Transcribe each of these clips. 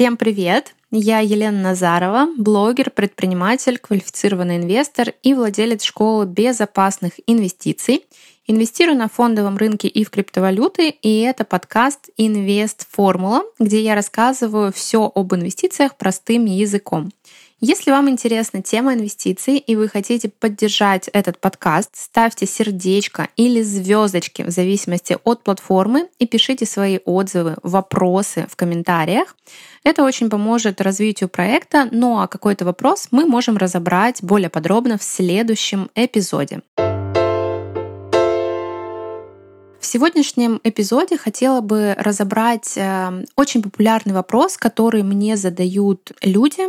Всем привет! Я Елена Назарова, блогер, предприниматель, квалифицированный инвестор и владелец школы безопасных инвестиций. Инвестирую на фондовом рынке и в криптовалюты, и это подкаст «Инвест Формула», где я рассказываю все об инвестициях простым языком. Если вам интересна тема инвестиций и вы хотите поддержать этот подкаст, ставьте сердечко или звездочки в зависимости от платформы и пишите свои отзывы, вопросы в комментариях. Это очень поможет развитию проекта, ну а какой-то вопрос мы можем разобрать более подробно в следующем эпизоде. В сегодняшнем эпизоде хотела бы разобрать э, очень популярный вопрос, который мне задают люди.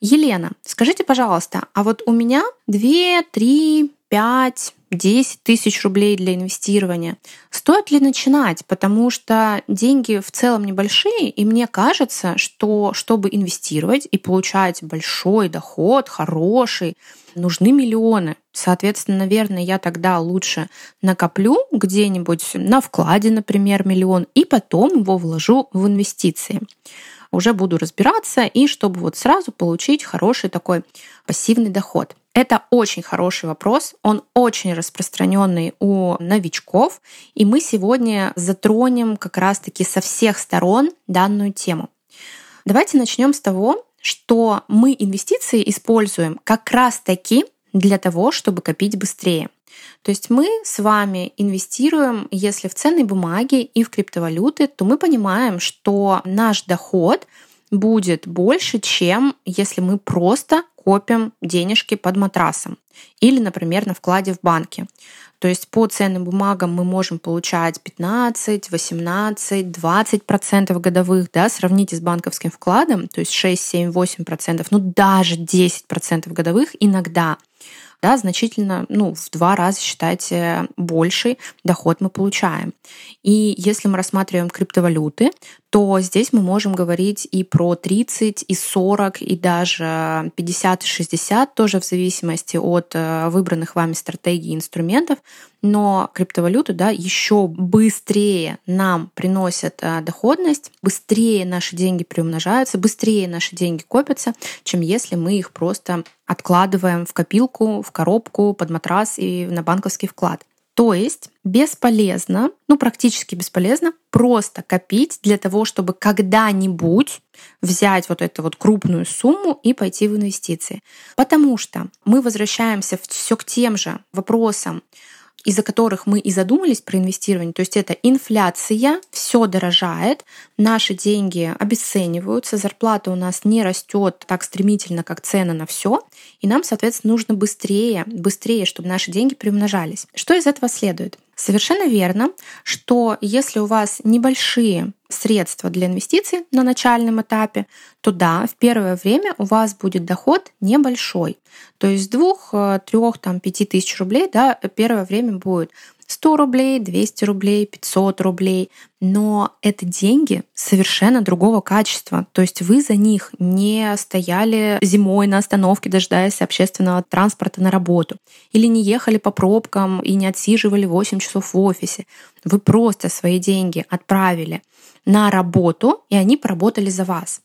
Елена, скажите, пожалуйста, а вот у меня 2, 3, 5, 10 тысяч рублей для инвестирования. Стоит ли начинать? Потому что деньги в целом небольшие, и мне кажется, что чтобы инвестировать и получать большой доход, хороший, нужны миллионы. Соответственно, наверное, я тогда лучше накоплю где-нибудь на вкладе, например, миллион, и потом его вложу в инвестиции уже буду разбираться, и чтобы вот сразу получить хороший такой пассивный доход. Это очень хороший вопрос, он очень распространенный у новичков, и мы сегодня затронем как раз-таки со всех сторон данную тему. Давайте начнем с того, что мы инвестиции используем как раз-таки для того, чтобы копить быстрее. То есть мы с вами инвестируем, если в ценные бумаги и в криптовалюты, то мы понимаем, что наш доход будет больше, чем если мы просто копим денежки под матрасом или, например, на вкладе в банке. То есть по ценным бумагам мы можем получать 15, 18, 20 процентов годовых, да, сравните с банковским вкладом, то есть 6, 7, 8 процентов, ну даже 10 процентов годовых иногда да, значительно, ну, в два раза, считайте, больший доход мы получаем. И если мы рассматриваем криптовалюты, то здесь мы можем говорить и про 30, и 40, и даже 50, и 60, тоже в зависимости от э, выбранных вами стратегий и инструментов. Но криптовалюты да, еще быстрее нам приносят э, доходность, быстрее наши деньги приумножаются, быстрее наши деньги копятся, чем если мы их просто откладываем в копилку, в коробку, под матрас и на банковский вклад. То есть бесполезно, ну практически бесполезно, просто копить для того, чтобы когда-нибудь взять вот эту вот крупную сумму и пойти в инвестиции. Потому что мы возвращаемся все к тем же вопросам, из-за которых мы и задумались про инвестирование. То есть это инфляция, все дорожает, наши деньги обесцениваются, зарплата у нас не растет так стремительно, как цена на все, и нам, соответственно, нужно быстрее, быстрее, чтобы наши деньги приумножались. Что из этого следует? Совершенно верно, что если у вас небольшие средства для инвестиций на начальном этапе, то да, в первое время у вас будет доход небольшой. То есть двух, э, трех, там, пяти тысяч рублей, да, первое время будет 100 рублей, 200 рублей, 500 рублей. Но это деньги совершенно другого качества. То есть вы за них не стояли зимой на остановке, дожидаясь общественного транспорта на работу. Или не ехали по пробкам и не отсиживали 8 часов в офисе. Вы просто свои деньги отправили на работу, и они поработали за вас.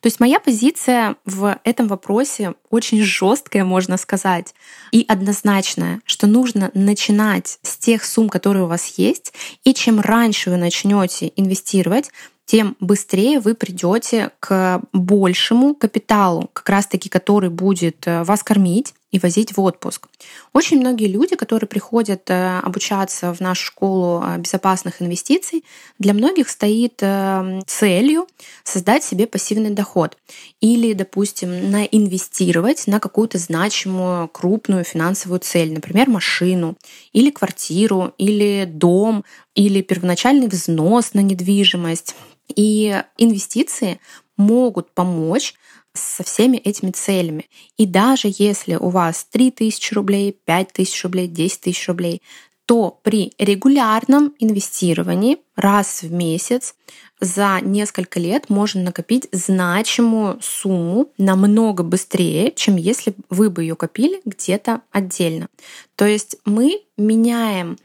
То есть моя позиция в этом вопросе очень жесткая, можно сказать, и однозначная, что нужно начинать с тех сумм, которые у вас есть, и чем раньше вы начнете инвестировать, тем быстрее вы придете к большему капиталу, как раз-таки который будет э, вас кормить, и возить в отпуск. Очень многие люди, которые приходят э, обучаться в нашу школу э, безопасных инвестиций, для многих стоит э, целью создать себе пассивный доход или, допустим, наинвестировать на какую-то значимую крупную финансовую цель, например, машину или квартиру, или дом, или первоначальный взнос на недвижимость. И инвестиции могут помочь со всеми этими целями. И даже если у вас 3000 рублей, 5000 рублей, 10 тысяч рублей, то при регулярном инвестировании раз в месяц за несколько лет можно накопить значимую сумму намного быстрее, чем если вы бы ее копили где-то отдельно. То есть мы меняем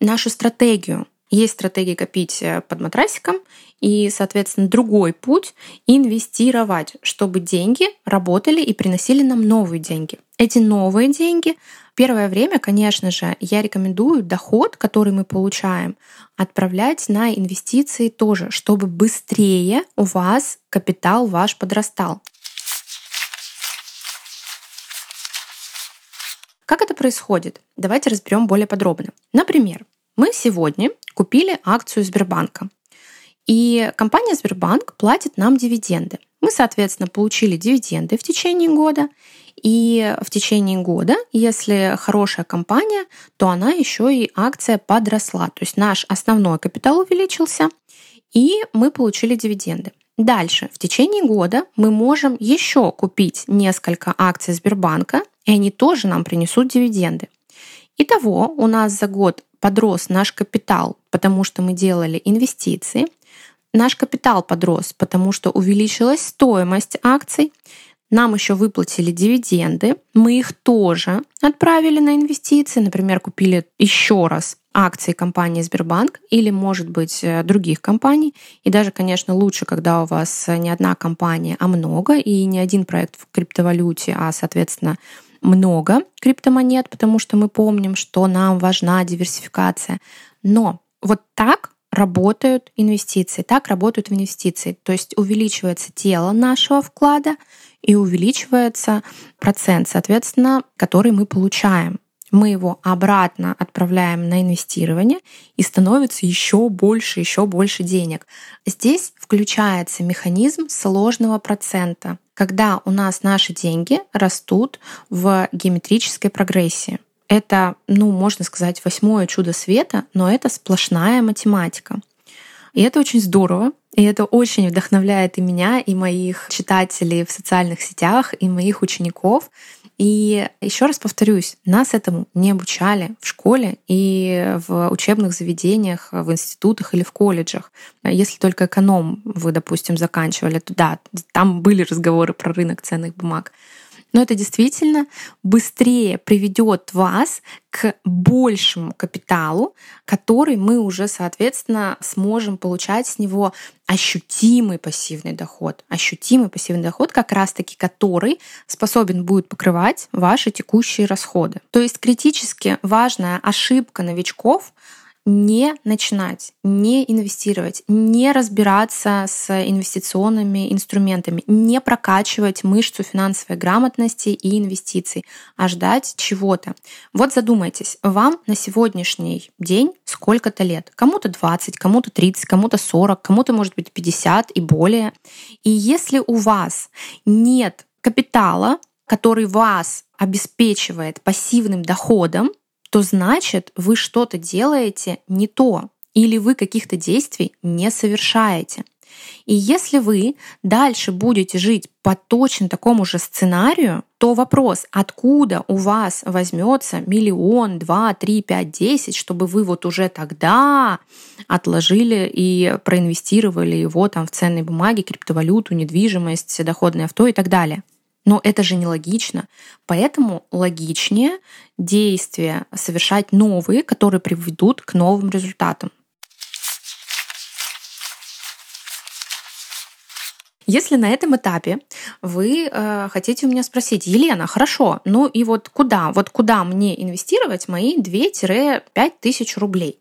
нашу стратегию Есть стратегия копить э, под матрасиком и, соответственно, другой путь — инвестировать, чтобы деньги работали и приносили нам новые деньги. Эти новые деньги Первое время, конечно же, я рекомендую доход, который мы получаем, отправлять на инвестиции тоже, чтобы быстрее у вас капитал ваш подрастал. Как это происходит? Давайте разберем более подробно. Например, мы сегодня купили акцию Сбербанка. И компания Сбербанк платит нам дивиденды. Мы, соответственно, получили дивиденды в течение года. И в течение года, если хорошая компания, то она еще и акция подросла. То есть наш основной капитал увеличился, и мы получили дивиденды. Дальше, в течение года мы можем еще купить несколько акций Сбербанка, и они тоже нам принесут дивиденды. Итого у нас за год подрос наш капитал, потому что мы делали инвестиции. Наш капитал подрос, потому что увеличилась стоимость акций. Нам еще выплатили дивиденды. Мы их тоже отправили на инвестиции. Например, купили еще раз акции компании Сбербанк или, может быть, э, других компаний. И даже, конечно, лучше, когда у вас не одна компания, а много, и не один проект в криптовалюте, а, соответственно, много криптомонет, потому что мы помним, что нам важна диверсификация. Но вот так работают инвестиции, так работают инвестиции. То есть увеличивается тело нашего вклада и увеличивается процент, соответственно, который мы получаем мы его обратно отправляем на инвестирование и становится еще больше, еще больше денег. Здесь включается механизм сложного процента, когда у нас наши деньги растут в геометрической прогрессии. Это, ну, можно сказать, восьмое чудо света, но это сплошная математика. И это очень здорово, и это очень вдохновляет и меня, и моих читателей в социальных сетях, и моих учеников. И еще раз повторюсь, нас этому не обучали в школе и в учебных заведениях, в институтах или в колледжах. Если только эконом вы, допустим, заканчивали, то да, там были разговоры про рынок ценных бумаг но это действительно быстрее приведет вас к большему капиталу, который мы уже, соответственно, сможем получать с него ощутимый пассивный доход. Ощутимый пассивный доход, как раз-таки который способен будет покрывать ваши текущие расходы. То есть критически важная ошибка новичков не начинать, не инвестировать, не разбираться с инвестиционными инструментами, не прокачивать мышцу финансовой грамотности и инвестиций, а ждать чего-то. Вот задумайтесь, вам на сегодняшний день сколько-то лет? Кому-то 20, кому-то 30, кому-то 40, кому-то, может быть, 50 и более. И если у вас нет капитала, который вас обеспечивает пассивным доходом, то значит вы что-то делаете не то или вы каких-то действий не совершаете. И если вы дальше будете жить по точно такому же сценарию, то вопрос, откуда у вас возьмется миллион, два, три, пять, десять, чтобы вы вот уже тогда отложили и проинвестировали его там в ценные бумаги, криптовалюту, недвижимость, доходное авто и так далее. Но это же нелогично. Поэтому логичнее действия совершать новые, которые приведут к новым результатам. Если на этом этапе вы э, хотите у меня спросить, Елена, хорошо, ну и вот куда, вот куда мне инвестировать мои 2-5 тысяч рублей?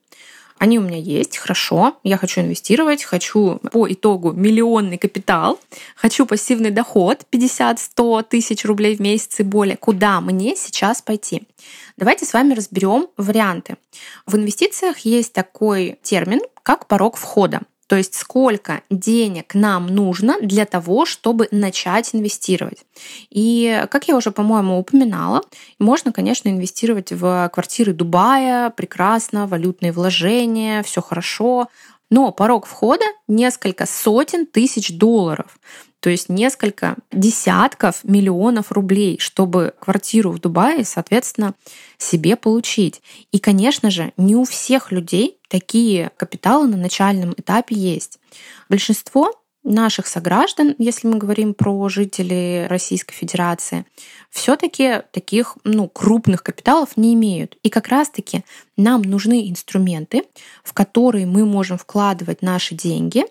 Они у меня есть, хорошо, я хочу инвестировать, хочу по итогу миллионный капитал, хочу пассивный доход 50-100 тысяч рублей в месяц и более. Куда мне сейчас пойти? Давайте с вами разберем варианты. В инвестициях есть такой термин, как порог входа. То есть сколько денег нам нужно для того, чтобы начать инвестировать. И, как я уже, по-моему, упоминала, можно, конечно, инвестировать в квартиры Дубая, прекрасно, валютные вложения, все хорошо, но порог входа несколько сотен тысяч долларов. То есть несколько десятков миллионов рублей, чтобы квартиру в Дубае, соответственно, себе получить. И, конечно же, не у всех людей такие капиталы на начальном этапе есть. Большинство наших сограждан, если мы говорим про жителей Российской Федерации, все-таки таких ну, крупных капиталов не имеют. И как раз-таки нам нужны инструменты, в которые мы можем вкладывать наши деньги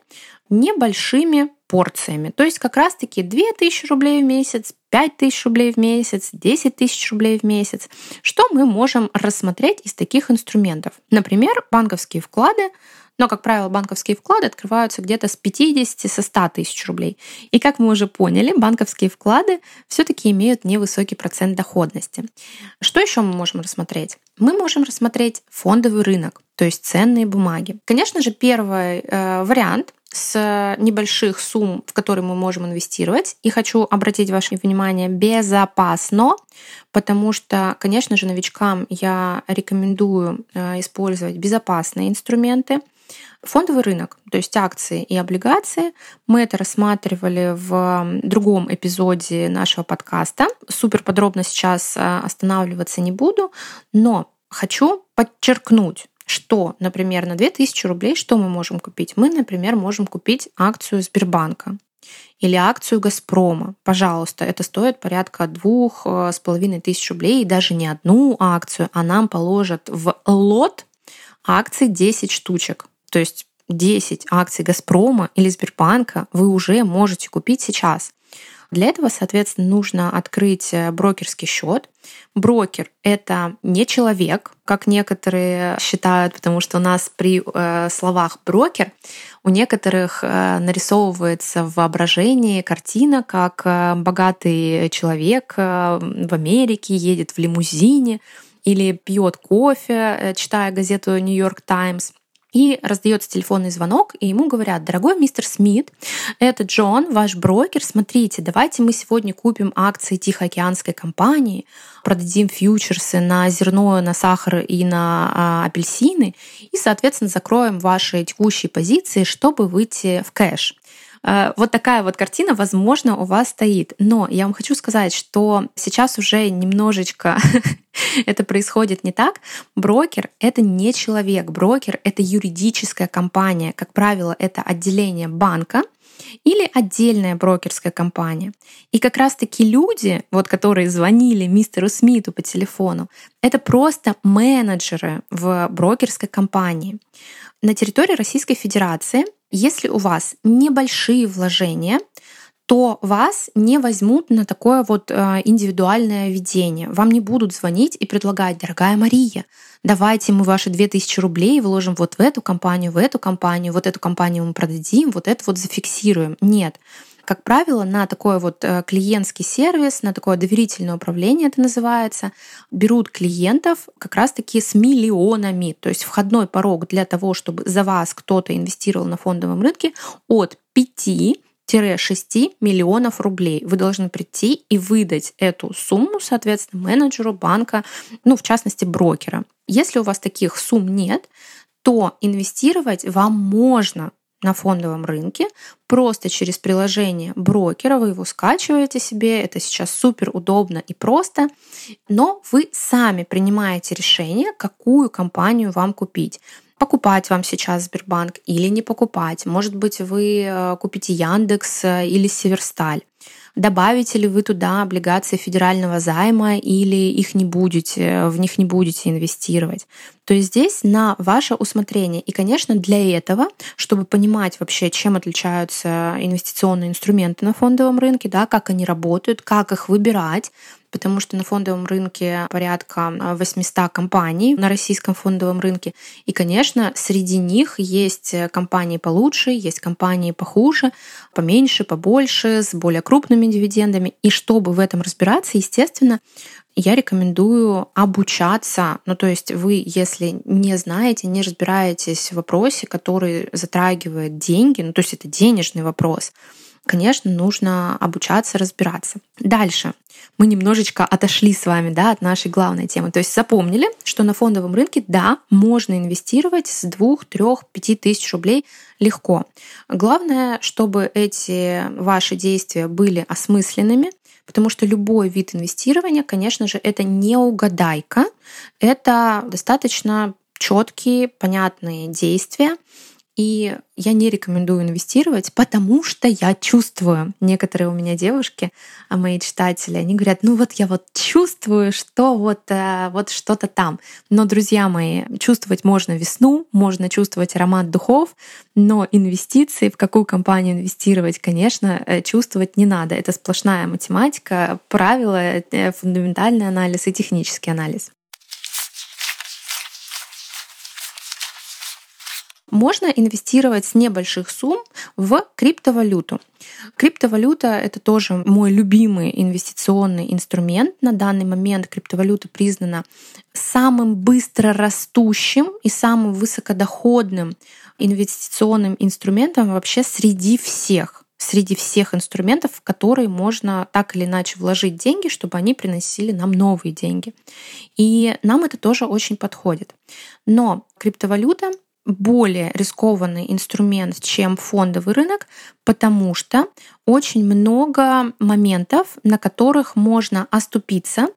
небольшими порциями. То есть как раз-таки 2000 рублей в месяц, 5000 рублей в месяц, 10 тысяч рублей в месяц. Что мы можем рассмотреть из таких инструментов? Например, банковские вклады, но, как правило, банковские вклады открываются где-то с 50 со 100 тысяч рублей. И как мы уже поняли, банковские вклады все-таки имеют невысокий процент доходности. Что еще мы можем рассмотреть? Мы можем рассмотреть фондовый рынок, то есть ценные бумаги. Конечно же, первый э, вариант с небольших сумм, в которые мы можем инвестировать. И хочу обратить ваше внимание безопасно, потому что, конечно же, новичкам я рекомендую э, использовать безопасные инструменты. Фондовый рынок, то есть акции и облигации, мы это рассматривали в другом эпизоде нашего подкаста. Супер подробно сейчас э, останавливаться не буду, но хочу подчеркнуть, что, например, на 2000 рублей что мы можем купить? Мы, например, можем купить акцию Сбербанка или акцию Газпрома. Пожалуйста, это стоит порядка двух э, с половиной тысяч рублей, и даже не одну акцию, а нам положат в лот акций 10 штучек. То есть 10 акций Газпрома или Сбербанка вы уже можете купить сейчас. Для этого, соответственно, нужно открыть э, брокерский счет. Брокер — это не человек, как некоторые считают, потому что у нас при э, словах брокер у некоторых э, нарисовывается в воображении картина, как богатый человек в Америке едет в лимузине или пьет кофе, читая газету Нью-Йорк Таймс и раздается телефонный звонок, и ему говорят, дорогой мистер Смит, это Джон, ваш брокер, смотрите, давайте мы сегодня купим акции Тихоокеанской компании, продадим фьючерсы на зерно, на сахар и на а, апельсины, и, соответственно, закроем ваши текущие позиции, чтобы выйти в кэш. Э, вот такая вот картина, возможно, у вас стоит. Но я вам хочу сказать, что сейчас уже немножечко это происходит не так. Брокер — это не человек. Брокер — это юридическая компания. Как правило, это отделение банка, или отдельная брокерская компания. И как раз-таки люди, вот, которые звонили мистеру Смиту по телефону, это просто менеджеры в брокерской компании. На территории Российской Федерации если у вас небольшие вложения, то вас не возьмут на такое вот э, индивидуальное ведение. Вам не будут звонить и предлагать, дорогая Мария, давайте мы ваши 2000 рублей вложим вот в эту компанию, в эту компанию, вот эту компанию мы продадим, вот это вот зафиксируем. Нет. Как правило, на такой вот э, клиентский сервис, на такое доверительное управление это называется, берут клиентов как раз-таки с миллионами. То есть входной порог для того, чтобы за вас кто-то инвестировал на фондовом рынке от 5 6 миллионов рублей. Вы должны прийти и выдать эту сумму, соответственно, менеджеру банка, ну, в частности, брокера. Если у вас таких сумм нет, то инвестировать вам можно на фондовом рынке, просто через приложение брокера вы его скачиваете себе, это сейчас супер удобно и просто, но вы сами принимаете решение, какую компанию вам купить покупать вам сейчас Сбербанк или не покупать. Может быть, вы э, купите Яндекс э, или Северсталь. Добавите ли вы туда облигации федерального займа или их не будете, в них не будете инвестировать. То есть здесь на ваше усмотрение. И, конечно, для этого, чтобы понимать вообще, чем отличаются инвестиционные инструменты на фондовом рынке, да, как они работают, как их выбирать, потому что на фондовом рынке порядка 800 компаний на российском фондовом рынке. И, конечно, среди них есть компании получше, есть компании похуже, поменьше, побольше, с более крупными дивидендами. И чтобы в этом разбираться, естественно, я рекомендую обучаться. Ну, то есть вы, если не знаете, не разбираетесь в вопросе, который затрагивает деньги, ну, то есть это денежный вопрос, конечно, нужно обучаться, разбираться. Дальше. Мы немножечко отошли с вами да, от нашей главной темы. То есть запомнили, что на фондовом рынке, да, можно инвестировать с 2, 3, 5 тысяч рублей легко. Главное, чтобы эти ваши действия были осмысленными, потому что любой вид инвестирования, конечно же, это не угадайка, это достаточно четкие, понятные действия, И я не рекомендую инвестировать, потому что я чувствую. Некоторые у меня девушки, а мои читатели, они говорят, ну вот я вот чувствую, что вот, э, вот что-то там. Но, друзья мои, чувствовать можно весну, можно чувствовать аромат духов, но инвестиции, в какую компанию инвестировать, конечно, э, чувствовать не надо. Это сплошная математика, правила, э, фундаментальный анализ и технический анализ. Можно инвестировать с небольших сумм в криптовалюту. Криптовалюта — это тоже мой любимый инвестиционный инструмент. На данный момент криптовалюта признана самым быстро растущим и самым высокодоходным инвестиционным инструментом вообще среди всех среди всех инструментов, в которые можно так или иначе вложить деньги, чтобы они приносили нам новые деньги. И нам это тоже очень подходит. Но криптовалюта более рискованный инструмент, чем фондовый рынок, потому что очень много моментов, на которых можно оступиться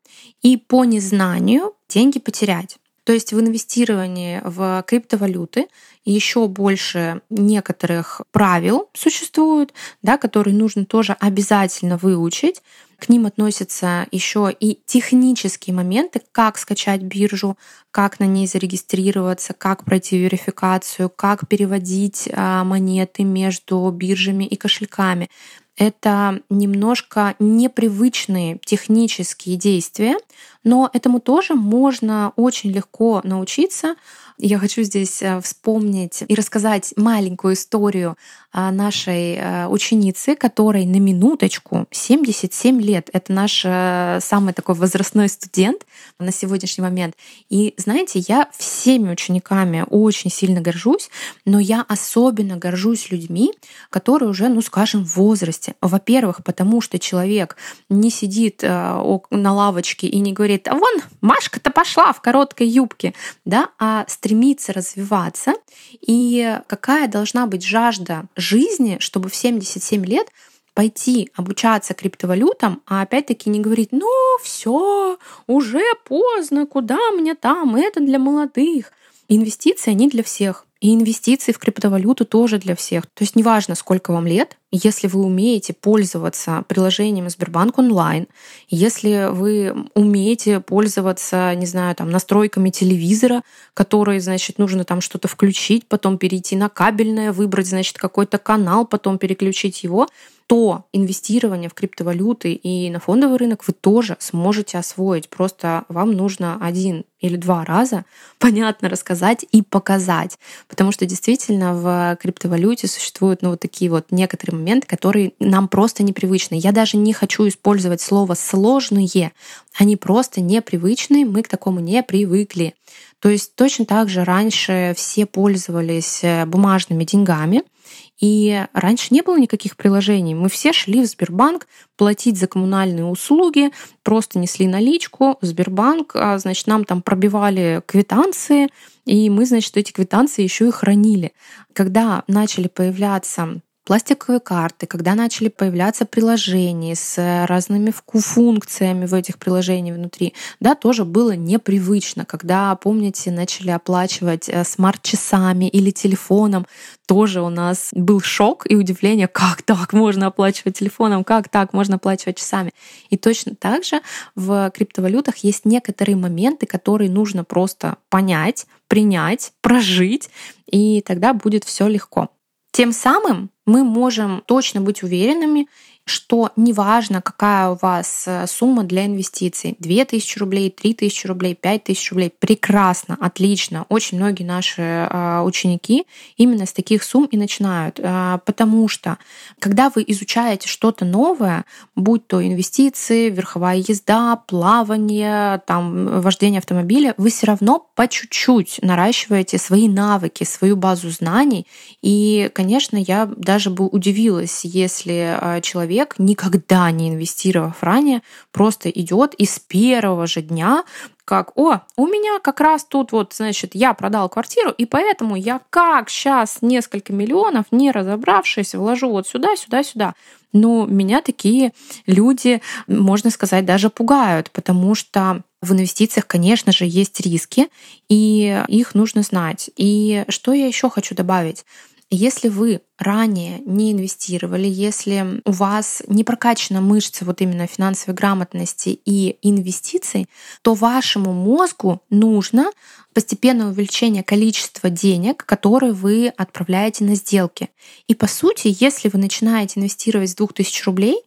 и по незнанию деньги потерять. То есть в инвестировании в криптовалюты еще больше некоторых правил существуют, да, которые нужно тоже обязательно выучить. К ним относятся еще и технические моменты, как скачать биржу, как на ней зарегистрироваться, как пройти верификацию, как переводить а, монеты между биржами и кошельками это немножко непривычные технические действия, но этому тоже можно очень легко научиться. Я хочу здесь э, вспомнить и рассказать маленькую историю нашей э, ученицы, которой на минуточку 77 лет. Это наш э, самый такой возрастной студент на сегодняшний момент. И знаете, я всеми учениками очень сильно горжусь, но я особенно горжусь людьми, которые уже, ну скажем, в возрасте. Во-первых, потому что человек не сидит на лавочке и не говорит, а вон Машка-то пошла в короткой юбке, да, а стремится развиваться. И какая должна быть жажда жизни, чтобы в 77 лет пойти обучаться криптовалютам, а опять-таки не говорить, ну все, уже поздно, куда мне там, это для молодых. Инвестиции, они для всех. И инвестиции в криптовалюту тоже для всех. То есть неважно, сколько вам лет, если вы умеете пользоваться приложением Сбербанк онлайн, если вы умеете пользоваться, не знаю, там, настройками телевизора, которые, значит, нужно там что-то включить, потом перейти на кабельное, выбрать, значит, какой-то канал, потом переключить его, то инвестирование в криптовалюты и на фондовый рынок вы тоже сможете освоить. Просто вам нужно один или два раза понятно рассказать и показать. Потому что действительно в криптовалюте существуют ну, вот такие вот некоторые моменты, которые нам просто непривычны. Я даже не хочу использовать слово «сложные». Они просто непривычные, мы к такому не привыкли. То есть точно так же раньше все пользовались э, бумажными деньгами, и раньше не было никаких приложений. Мы все шли в Сбербанк платить за коммунальные услуги, просто несли наличку в Сбербанк, а, значит, нам там пробивали квитанции, и мы, значит, эти квитанции еще и хранили. Когда начали появляться пластиковые карты, когда начали появляться приложения с разными функциями в этих приложениях внутри, да, тоже было непривычно. Когда, помните, начали оплачивать э, смарт-часами или телефоном, тоже у нас был шок и удивление, как так можно оплачивать телефоном, как так можно оплачивать часами. И точно так же в криптовалютах есть некоторые моменты, которые нужно просто понять, принять, прожить, и тогда будет все легко. Тем самым мы можем точно быть уверенными что неважно, какая у вас э, сумма для инвестиций, 2000 рублей, 3000 рублей, 5000 рублей, прекрасно, отлично. Очень многие наши э, ученики именно с таких сумм и начинают, э, потому что когда вы изучаете что-то новое, будь то инвестиции, верховая езда, плавание, там, вождение автомобиля, вы все равно по чуть-чуть наращиваете свои навыки, свою базу знаний. И, конечно, я даже бы удивилась, если человек человек, никогда не инвестировав ранее, просто идет и с первого же дня как, о, у меня как раз тут вот, значит, я продал квартиру, и поэтому я как сейчас несколько миллионов, не разобравшись, вложу вот сюда, сюда, сюда. Но меня такие люди, можно сказать, даже пугают, потому что в инвестициях, конечно же, есть риски, и их нужно знать. И что я еще хочу добавить? Если вы ранее не инвестировали, если у вас не прокачана мышца вот именно финансовой грамотности и инвестиций, то вашему мозгу нужно постепенное увеличение количества денег, которые вы отправляете на сделки. И по сути, если вы начинаете инвестировать с 2000 рублей,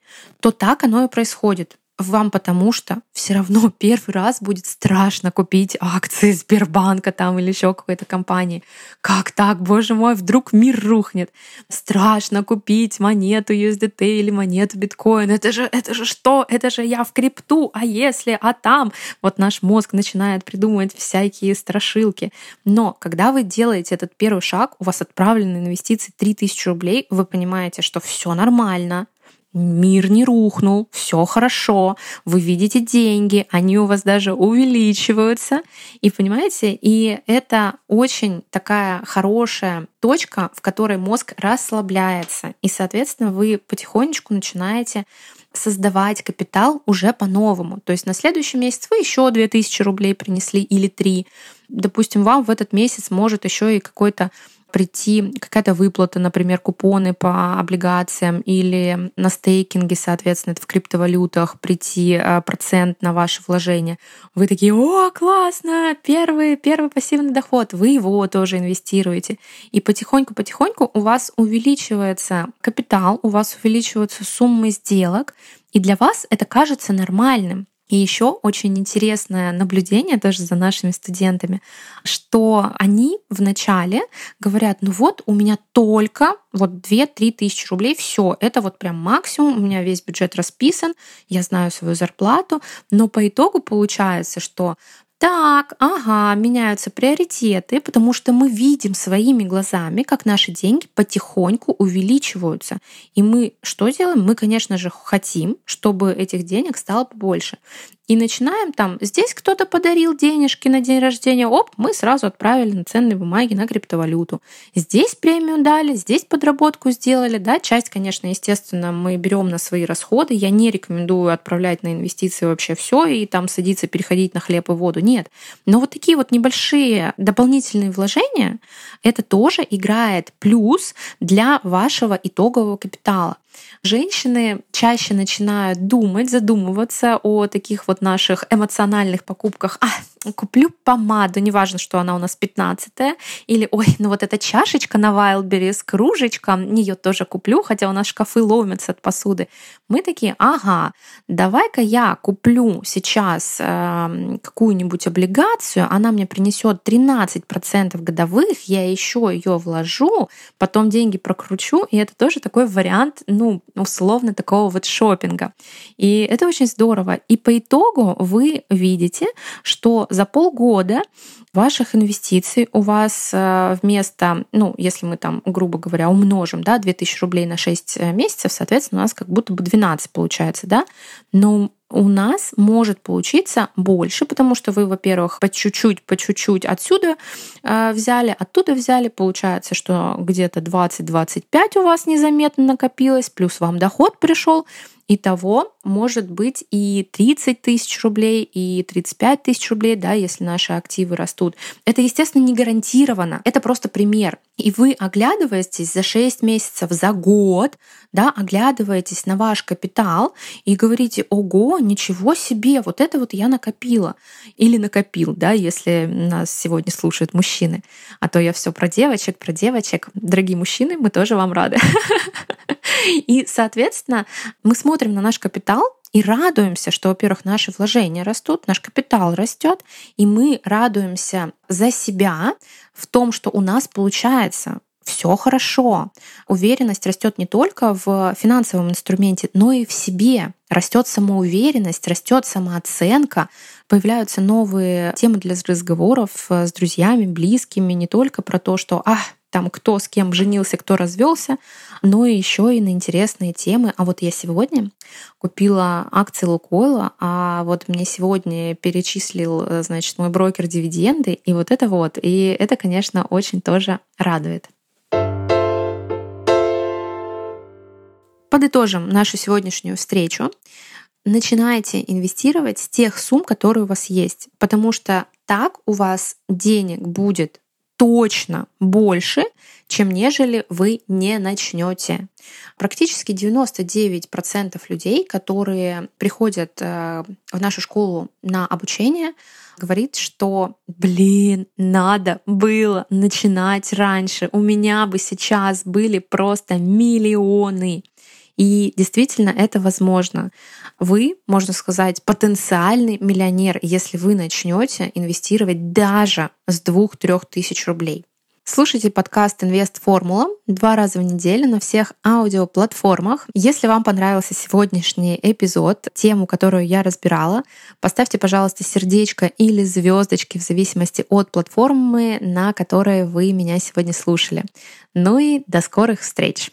то так оно и происходит вам потому что все равно первый раз будет страшно купить акции Сбербанка там или еще какой-то компании. Как так, боже мой, вдруг мир рухнет. Страшно купить монету USDT или монету биткоин. Это же, это же что? Это же я в крипту, а если, а там? Вот наш мозг начинает придумывать всякие страшилки. Но когда вы делаете этот первый шаг, у вас отправлены инвестиции 3000 рублей, вы понимаете, что все нормально, мир не рухнул, все хорошо, вы видите деньги, они у вас даже увеличиваются. И понимаете, и это очень такая хорошая точка, в которой мозг расслабляется. И, соответственно, вы потихонечку начинаете создавать капитал уже по-новому. То есть на следующий месяц вы еще 2000 рублей принесли или 3. Допустим, вам в этот месяц может еще и какой-то прийти какая-то выплата, например, купоны по облигациям или на стейкинге, соответственно, это в криптовалютах, прийти а, процент на ваше вложение. Вы такие, о, классно, первый, первый пассивный доход, вы его тоже инвестируете. И потихоньку-потихоньку у вас увеличивается капитал, у вас увеличиваются суммы сделок, и для вас это кажется нормальным. И еще очень интересное наблюдение даже за нашими студентами, что они вначале говорят, ну вот у меня только вот 2-3 тысячи рублей, все, это вот прям максимум, у меня весь бюджет расписан, я знаю свою зарплату, но по итогу получается, что так, ага, меняются приоритеты, потому что мы видим своими глазами, как наши деньги потихоньку увеличиваются. И мы что делаем? Мы, конечно же, хотим, чтобы этих денег стало побольше. И начинаем там, здесь кто-то подарил денежки на день рождения, оп, мы сразу отправили на ценные бумаги, на криптовалюту. Здесь премию дали, здесь подработку сделали, да, часть, конечно, естественно, мы берем на свои расходы. Я не рекомендую отправлять на инвестиции вообще все и там садиться, переходить на хлеб и воду. Нет. Но вот такие вот небольшие дополнительные вложения, это тоже играет плюс для вашего итогового капитала. Женщины чаще начинают думать, задумываться о таких вот наших эмоциональных покупках. А, куплю помаду, неважно, что она у нас 15 или, ой, ну вот эта чашечка на Wildberries, кружечка, ее тоже куплю, хотя у нас шкафы ломятся от посуды. Мы такие, ага, давай-ка я куплю сейчас э, какую-нибудь облигацию, она мне принесет 13% годовых, я еще ее вложу, потом деньги прокручу, и это тоже такой вариант, ну, условно такого вот шопинга. И это очень здорово. И по итогу вы видите, что за полгода ваших инвестиций у вас э, вместо, ну, если мы там, грубо говоря, умножим, да, 2000 рублей на 6 э, месяцев, соответственно, у нас как будто бы 12 получается, да, но у нас может получиться больше, потому что вы, во-первых, по чуть-чуть, по чуть-чуть отсюда э, взяли, оттуда взяли, получается, что где-то 20-25 у вас незаметно накопилось, плюс вам доход пришел, Итого может быть и 30 тысяч рублей, и 35 тысяч рублей, да, если наши активы растут. Это, естественно, не гарантированно. Это просто пример. И вы оглядываетесь за 6 месяцев, за год, да, оглядываетесь на ваш капитал и говорите, ого, ничего себе, вот это вот я накопила. Или накопил, да, если нас сегодня слушают мужчины. А то я все про девочек, про девочек. Дорогие мужчины, мы тоже вам рады. И, соответственно, мы смотрим на наш капитал и радуемся, что, во-первых, наши вложения растут, наш капитал растет, и мы радуемся за себя в том, что у нас получается все хорошо. Уверенность растет не только в финансовом инструменте, но и в себе. Растет самоуверенность, растет самооценка, появляются новые темы для разговоров с друзьями, близкими, не только про то, что «а, там кто с кем женился, кто развелся, но еще и на интересные темы. А вот я сегодня купила акции Лукойла, а вот мне сегодня перечислил, значит, мой брокер дивиденды, и вот это вот. И это, конечно, очень тоже радует. Подытожим нашу сегодняшнюю встречу. начинайте инвестировать с тех сумм, которые у вас есть, потому что так у вас денег будет точно больше, чем нежели вы не начнете. Практически 99% людей, которые приходят э, в нашу школу на обучение, говорит, что, блин, надо было начинать раньше. У меня бы сейчас были просто миллионы. И действительно это возможно. Вы, можно сказать, потенциальный миллионер, если вы начнете инвестировать даже с 2-3 тысяч рублей. Слушайте подкаст «Инвест Формула» два раза в неделю на всех аудиоплатформах. Если вам понравился сегодняшний эпизод, тему, которую я разбирала, поставьте, пожалуйста, сердечко или звездочки в зависимости от платформы, на которой вы меня сегодня слушали. Ну и до скорых встреч!